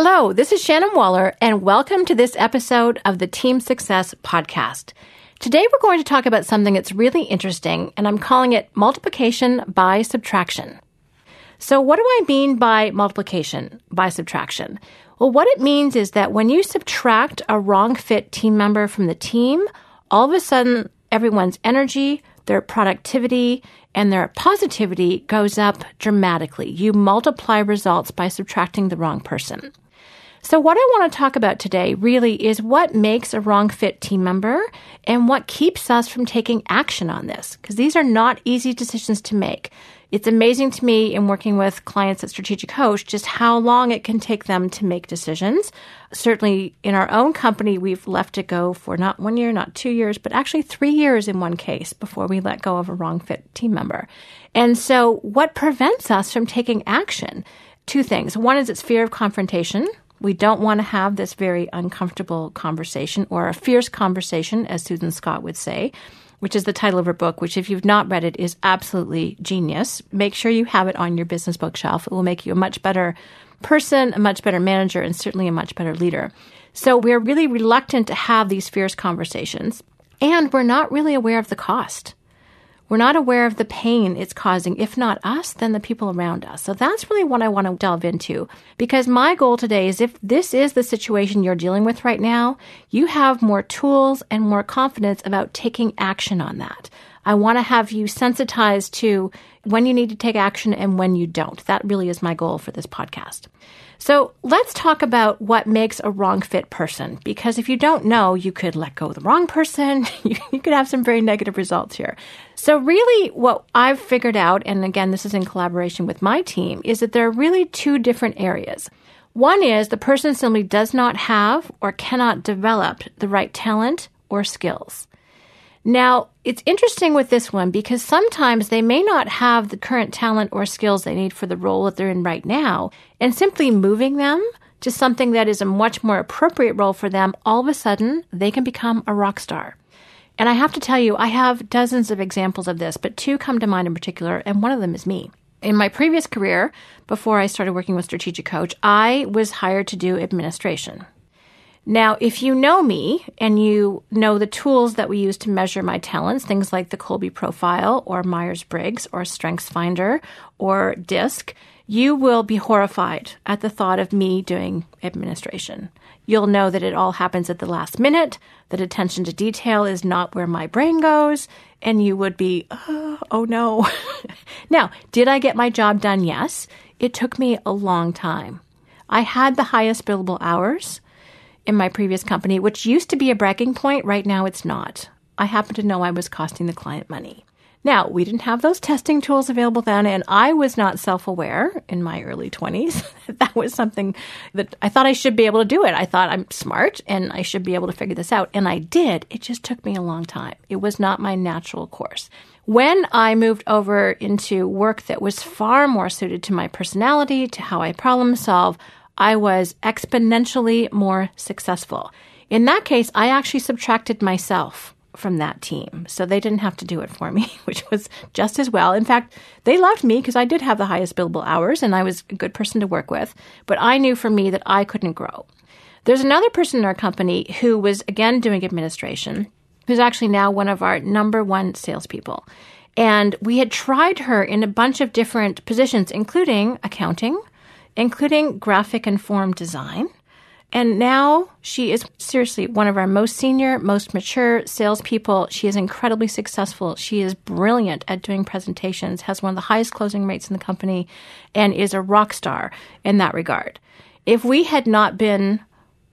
Hello, this is Shannon Waller, and welcome to this episode of the Team Success Podcast. Today, we're going to talk about something that's really interesting, and I'm calling it multiplication by subtraction. So, what do I mean by multiplication by subtraction? Well, what it means is that when you subtract a wrong fit team member from the team, all of a sudden everyone's energy, their productivity, and their positivity goes up dramatically. You multiply results by subtracting the wrong person. So, what I want to talk about today really is what makes a wrong fit team member and what keeps us from taking action on this, because these are not easy decisions to make. It's amazing to me in working with clients at Strategic Coach just how long it can take them to make decisions. Certainly in our own company, we've left it go for not one year, not two years, but actually three years in one case before we let go of a wrong fit team member. And so what prevents us from taking action? Two things. One is it's fear of confrontation. We don't want to have this very uncomfortable conversation or a fierce conversation, as Susan Scott would say which is the title of her book, which, if you've not read it, is absolutely genius. Make sure you have it on your business bookshelf. It will make you a much better person, a much better manager, and certainly a much better leader. So we're really reluctant to have these fierce conversations, and we're not really aware of the cost. We're not aware of the pain it's causing, if not us, then the people around us. So that's really what I want to delve into. Because my goal today is if this is the situation you're dealing with right now, you have more tools and more confidence about taking action on that. I want to have you sensitized to when you need to take action and when you don't. That really is my goal for this podcast. So let's talk about what makes a wrong fit person. Because if you don't know, you could let go of the wrong person. you could have some very negative results here. So really what I've figured out, and again, this is in collaboration with my team, is that there are really two different areas. One is the person simply does not have or cannot develop the right talent or skills. Now, it's interesting with this one because sometimes they may not have the current talent or skills they need for the role that they're in right now, and simply moving them to something that is a much more appropriate role for them, all of a sudden they can become a rock star. And I have to tell you, I have dozens of examples of this, but two come to mind in particular, and one of them is me. In my previous career, before I started working with Strategic Coach, I was hired to do administration. Now, if you know me and you know the tools that we use to measure my talents, things like the Kolbe profile or Myers Briggs or Strengths Finder or DISC, you will be horrified at the thought of me doing administration. You'll know that it all happens at the last minute, that attention to detail is not where my brain goes, and you would be, oh, oh no. now, did I get my job done? Yes. It took me a long time. I had the highest billable hours in my previous company, which used to be a bragging point. Right now, it's not. I happen to know I was costing the client money. Now, we didn't have those testing tools available then, and I was not self aware in my early 20s. that was something that I thought I should be able to do it. I thought I'm smart and I should be able to figure this out. And I did. It just took me a long time. It was not my natural course. When I moved over into work that was far more suited to my personality, to how I problem solve, I was exponentially more successful. In that case, I actually subtracted myself from that team. So they didn't have to do it for me, which was just as well. In fact, they loved me because I did have the highest billable hours and I was a good person to work with. But I knew for me that I couldn't grow. There's another person in our company who was again doing administration, who's actually now one of our number one salespeople. And we had tried her in a bunch of different positions, including accounting, including graphic and form design. And now she is seriously one of our most senior, most mature salespeople. She is incredibly successful. She is brilliant at doing presentations, has one of the highest closing rates in the company, and is a rock star in that regard. If we had not been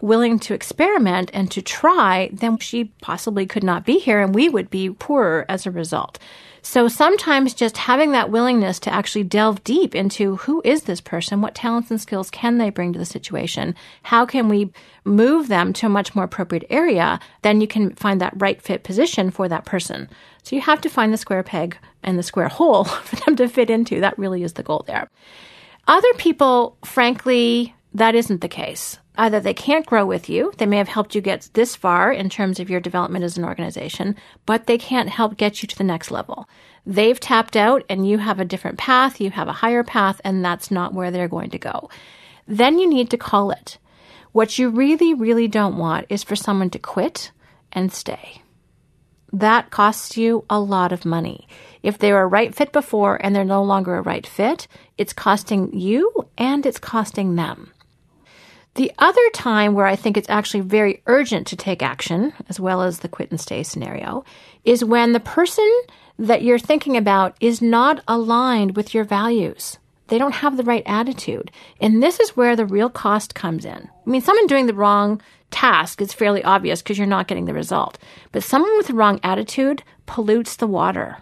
willing to experiment and to try, then she possibly could not be here and we would be poorer as a result. So sometimes just having that willingness to actually delve deep into who is this person? What talents and skills can they bring to the situation? How can we move them to a much more appropriate area? Then you can find that right fit position for that person. So you have to find the square peg and the square hole for them to fit into. That really is the goal there. Other people, frankly, that isn't the case. Either they can't grow with you, they may have helped you get this far in terms of your development as an organization, but they can't help get you to the next level. They've tapped out and you have a different path, you have a higher path, and that's not where they're going to go. then you need to call it. What you really, really don't want is for someone to quit and stay. That costs you a lot of money. If they were a right fit before and they're no longer a right fit, it's costing you and it's costing them. The other time where I think it's actually very urgent to take action, as well as the quit and stay scenario, is when the person that you're thinking about is not aligned with your values. They don't have the right attitude. And this is where the real cost comes in. I mean, someone doing the wrong task is fairly obvious because you're not getting the result. But someone with the wrong attitude pollutes the water.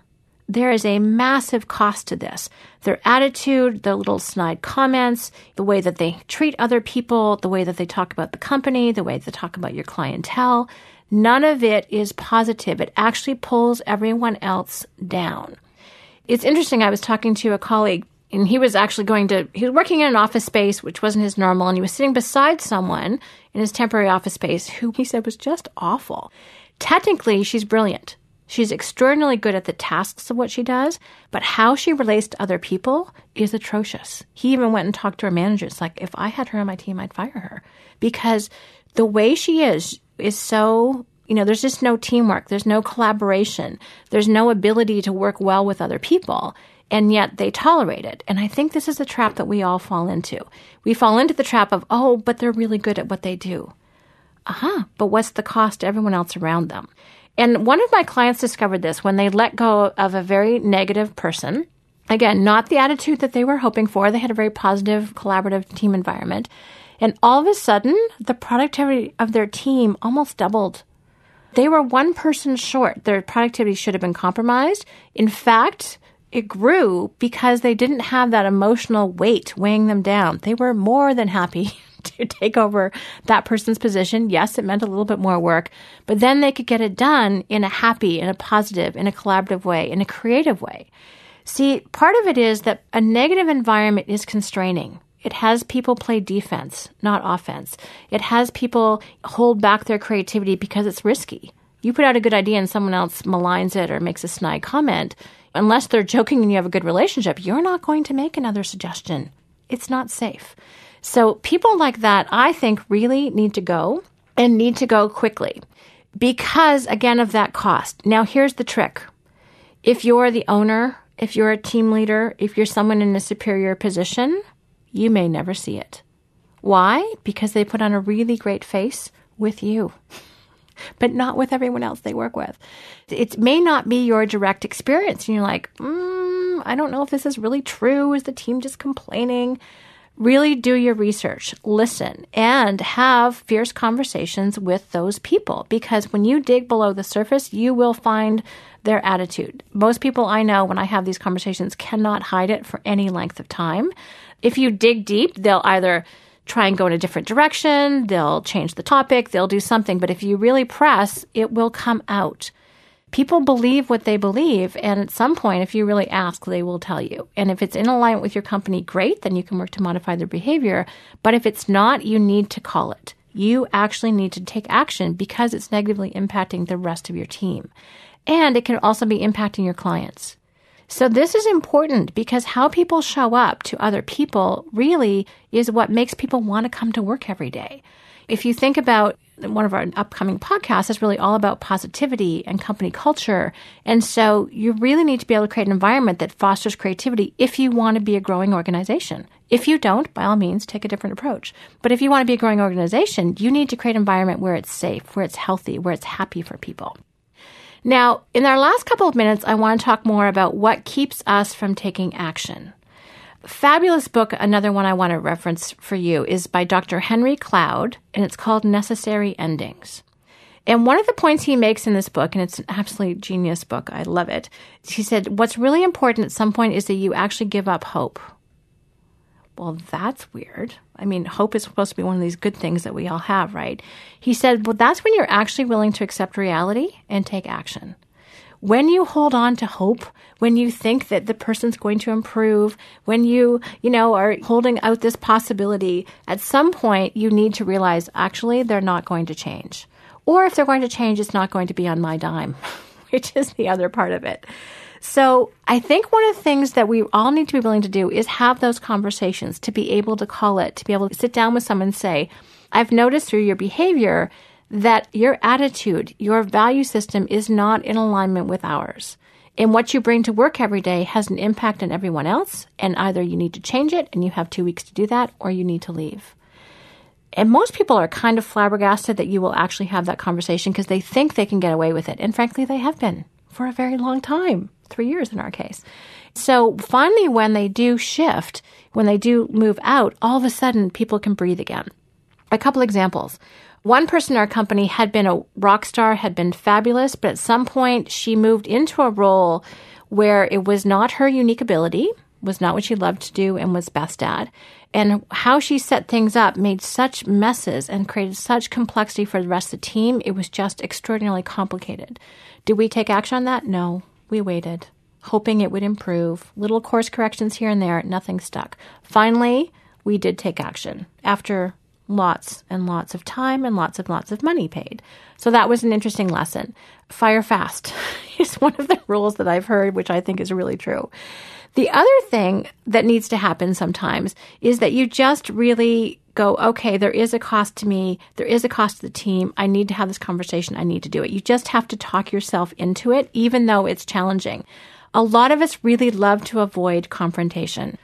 There is a massive cost to this. Their attitude, their little snide comments, the way that they treat other people, the way that they talk about the company, the way they talk about your clientele. None of it is positive. It actually pulls everyone else down. It's interesting. I was talking to a colleague and he was actually going to, he was working in an office space, which wasn't his normal, and he was sitting beside someone in his temporary office space who he said was just awful. Technically, she's brilliant. She's extraordinarily good at the tasks of what she does, but how she relates to other people is atrocious. He even went and talked to her manager. It's like, if I had her on my team, I'd fire her. Because the way she is, is so, you know, there's just no teamwork. There's no collaboration. There's no ability to work well with other people. And yet they tolerate it. And I think this is a trap that we all fall into. We fall into the trap of, oh, but they're really good at what they do. Uh huh. But what's the cost to everyone else around them? And one of my clients discovered this when they let go of a very negative person. Again, not the attitude that they were hoping for. They had a very positive, collaborative team environment. And all of a sudden, the productivity of their team almost doubled. They were one person short. Their productivity should have been compromised. In fact, it grew because they didn't have that emotional weight weighing them down. They were more than happy to take over that person's position. Yes, it meant a little bit more work, but then they could get it done in a happy, in a positive, in a collaborative way, in a creative way. See, part of it is that a negative environment is constraining. It has people play defense, not offense. It has people hold back their creativity because it's risky. You put out a good idea and someone else maligns it or makes a snide comment. Unless they're joking and you have a good relationship, you're not going to make another suggestion. It's not safe. So people like that, I think, really need to go and need to go quickly because, again, of that cost. Now, here's the trick if you're the owner, if you're a team leader, if you're someone in a superior position, you may never see it. Why? Because they put on a really great face with you, but not with everyone else they work with. It may not be your direct experience. And you're like, mm, I don't know if this is really true. Is the team just complaining? Really do your research, listen, and have fierce conversations with those people because when you dig below the surface, you will find their attitude. Most people I know, when I have these conversations, cannot hide it for any length of time. If you dig deep, they'll either try and go in a different direction, they'll change the topic, they'll do something, but if you really press, it will come out people believe what they believe. And at some point, if you really ask, they will tell you. And if it's in alignment with your company, great, then you can work to modify their behavior. But if it's not, you need to call it. You actually need to take action because it's negatively impacting the rest of your team. And it can also be impacting your clients. So this is important because how people show up to other people really is what makes people want to come to work every day. If you think about one of our upcoming podcasts is really all about positivity and company culture. And so you really need to be able to create an environment that fosters creativity if you want to be a growing organization. If you don't, by all means, take a different approach. But if you want to be a growing organization, you need to create an environment where it's safe, where it's healthy, where it's happy for people. Now, in our last couple of minutes, I want to talk more about what keeps us from taking action fabulous book, another one I want to reference for you, is by Dr. Henry Cloud, and it's called Necessary Endings. And one of the points he makes in this book, and it's an absolutely genius book, I love it. He said, What's really important at some point is that you actually give up hope. Well, that's weird. I mean, hope is supposed to be one of these good things that we all have, right? He said, Well, that's when you're actually willing to accept reality and take action when you hold on to hope, when you think that the person's going to improve, when you, you know, are holding out this possibility, at some point you need to realize actually they're not going to change. Or if they're going to change, it's not going to be on my dime, which is the other part of it. So I think one of the things that we all need to be willing to do is have those conversations to be able to call it, to be able to sit down with someone and say, I've noticed through your behavior that your attitude, your value system is not in alignment with ours. And what you bring to work every day has an impact on everyone else. And either you need to change it and you have two weeks to do that, or you need to leave. And most people are kind of flabbergasted that you will actually have that conversation because they think they can get away with it. And frankly, they have been for a very long time three years in our case. So finally, when they do shift, when they do move out, all of a sudden people can breathe again. A couple examples. One person in our company had been a rock star, had been fabulous, but at some point she moved into a role where it was not her unique ability, was not what she loved to do and was best at. And how she set things up made such messes and created such complexity for the rest of the team. It was just extraordinarily complicated. Did we take action on that? No. We waited, hoping it would improve. Little course corrections here and there, nothing stuck. Finally, we did take action after lots and lots of time and lots and lots of money paid. So that was an interesting lesson. Fire fast is one of the rules that I've heard, which I think is really true. The other thing that needs to happen sometimes is that you just really go, okay, there is a cost to me. There is a cost to the team. I need to have this conversation. I need to do it. You just have to talk yourself into it, even though it's challenging. A lot of us really love to avoid confrontation.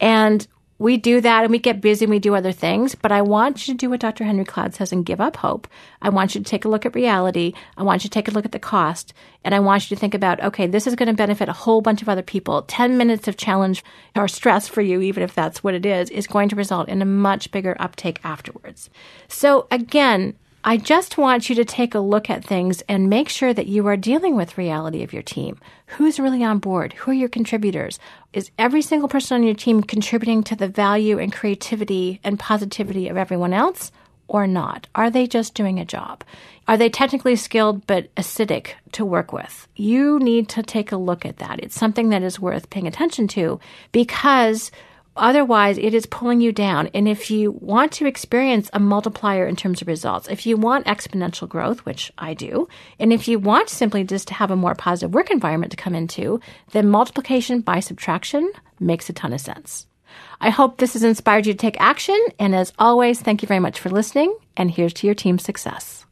And we do that and we get busy and we do other things, but I want you to do what Dr. Henry Cloud says and give up hope. I want you to take a look at reality. I want you to take a look at the cost. And I want you to think about, okay, this is going to benefit a whole bunch of other people. 10 minutes of challenge or stress for you, even if that's what it is, is going to result in a much bigger uptake afterwards. So again, I just want you to take a look at things and make sure that you are dealing with reality of your team. Who's really on board? Who are your contributors? Is every single person on your team contributing to the value and creativity and positivity of everyone else or not? Are they just doing a job? Are they technically skilled but acidic to work with? You need to take a look at that. It's something that is worth paying attention to because Otherwise, it is pulling you down. And if you want to experience a multiplier in terms of results, if you want exponential growth, which I do, and if you want simply just to have a more positive work environment to come into, then multiplication by subtraction makes a ton of sense. I hope this has inspired you to take action. And as always, thank you very much for listening. And here's to your team's success.